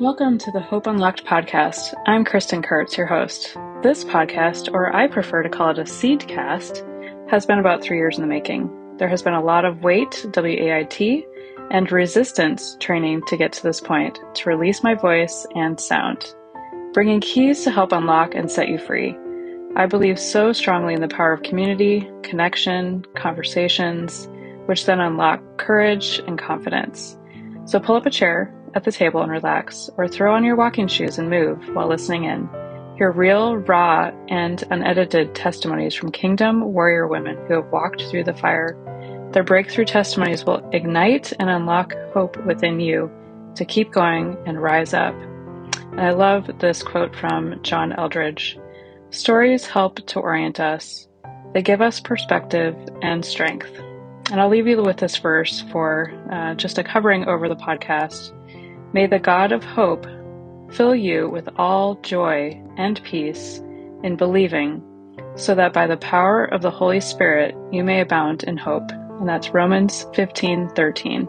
Welcome to the Hope Unlocked podcast. I'm Kristin Kurtz, your host. This podcast, or I prefer to call it a seed cast, has been about three years in the making. There has been a lot of wait, W A I T, and resistance training to get to this point, to release my voice and sound, bringing keys to help unlock and set you free. I believe so strongly in the power of community, connection, conversations, which then unlock courage and confidence. So pull up a chair at the table and relax, or throw on your walking shoes and move while listening in. Hear real, raw, and unedited testimonies from Kingdom warrior women who have walked through the fire. Their breakthrough testimonies will ignite and unlock hope within you to keep going and rise up. And I love this quote from John Eldridge Stories help to orient us, they give us perspective and strength. And I'll leave you with this verse for uh, just a covering over the podcast. May the God of hope fill you with all joy and peace in believing, so that by the power of the Holy Spirit you may abound in hope. And that's Romans 15 13.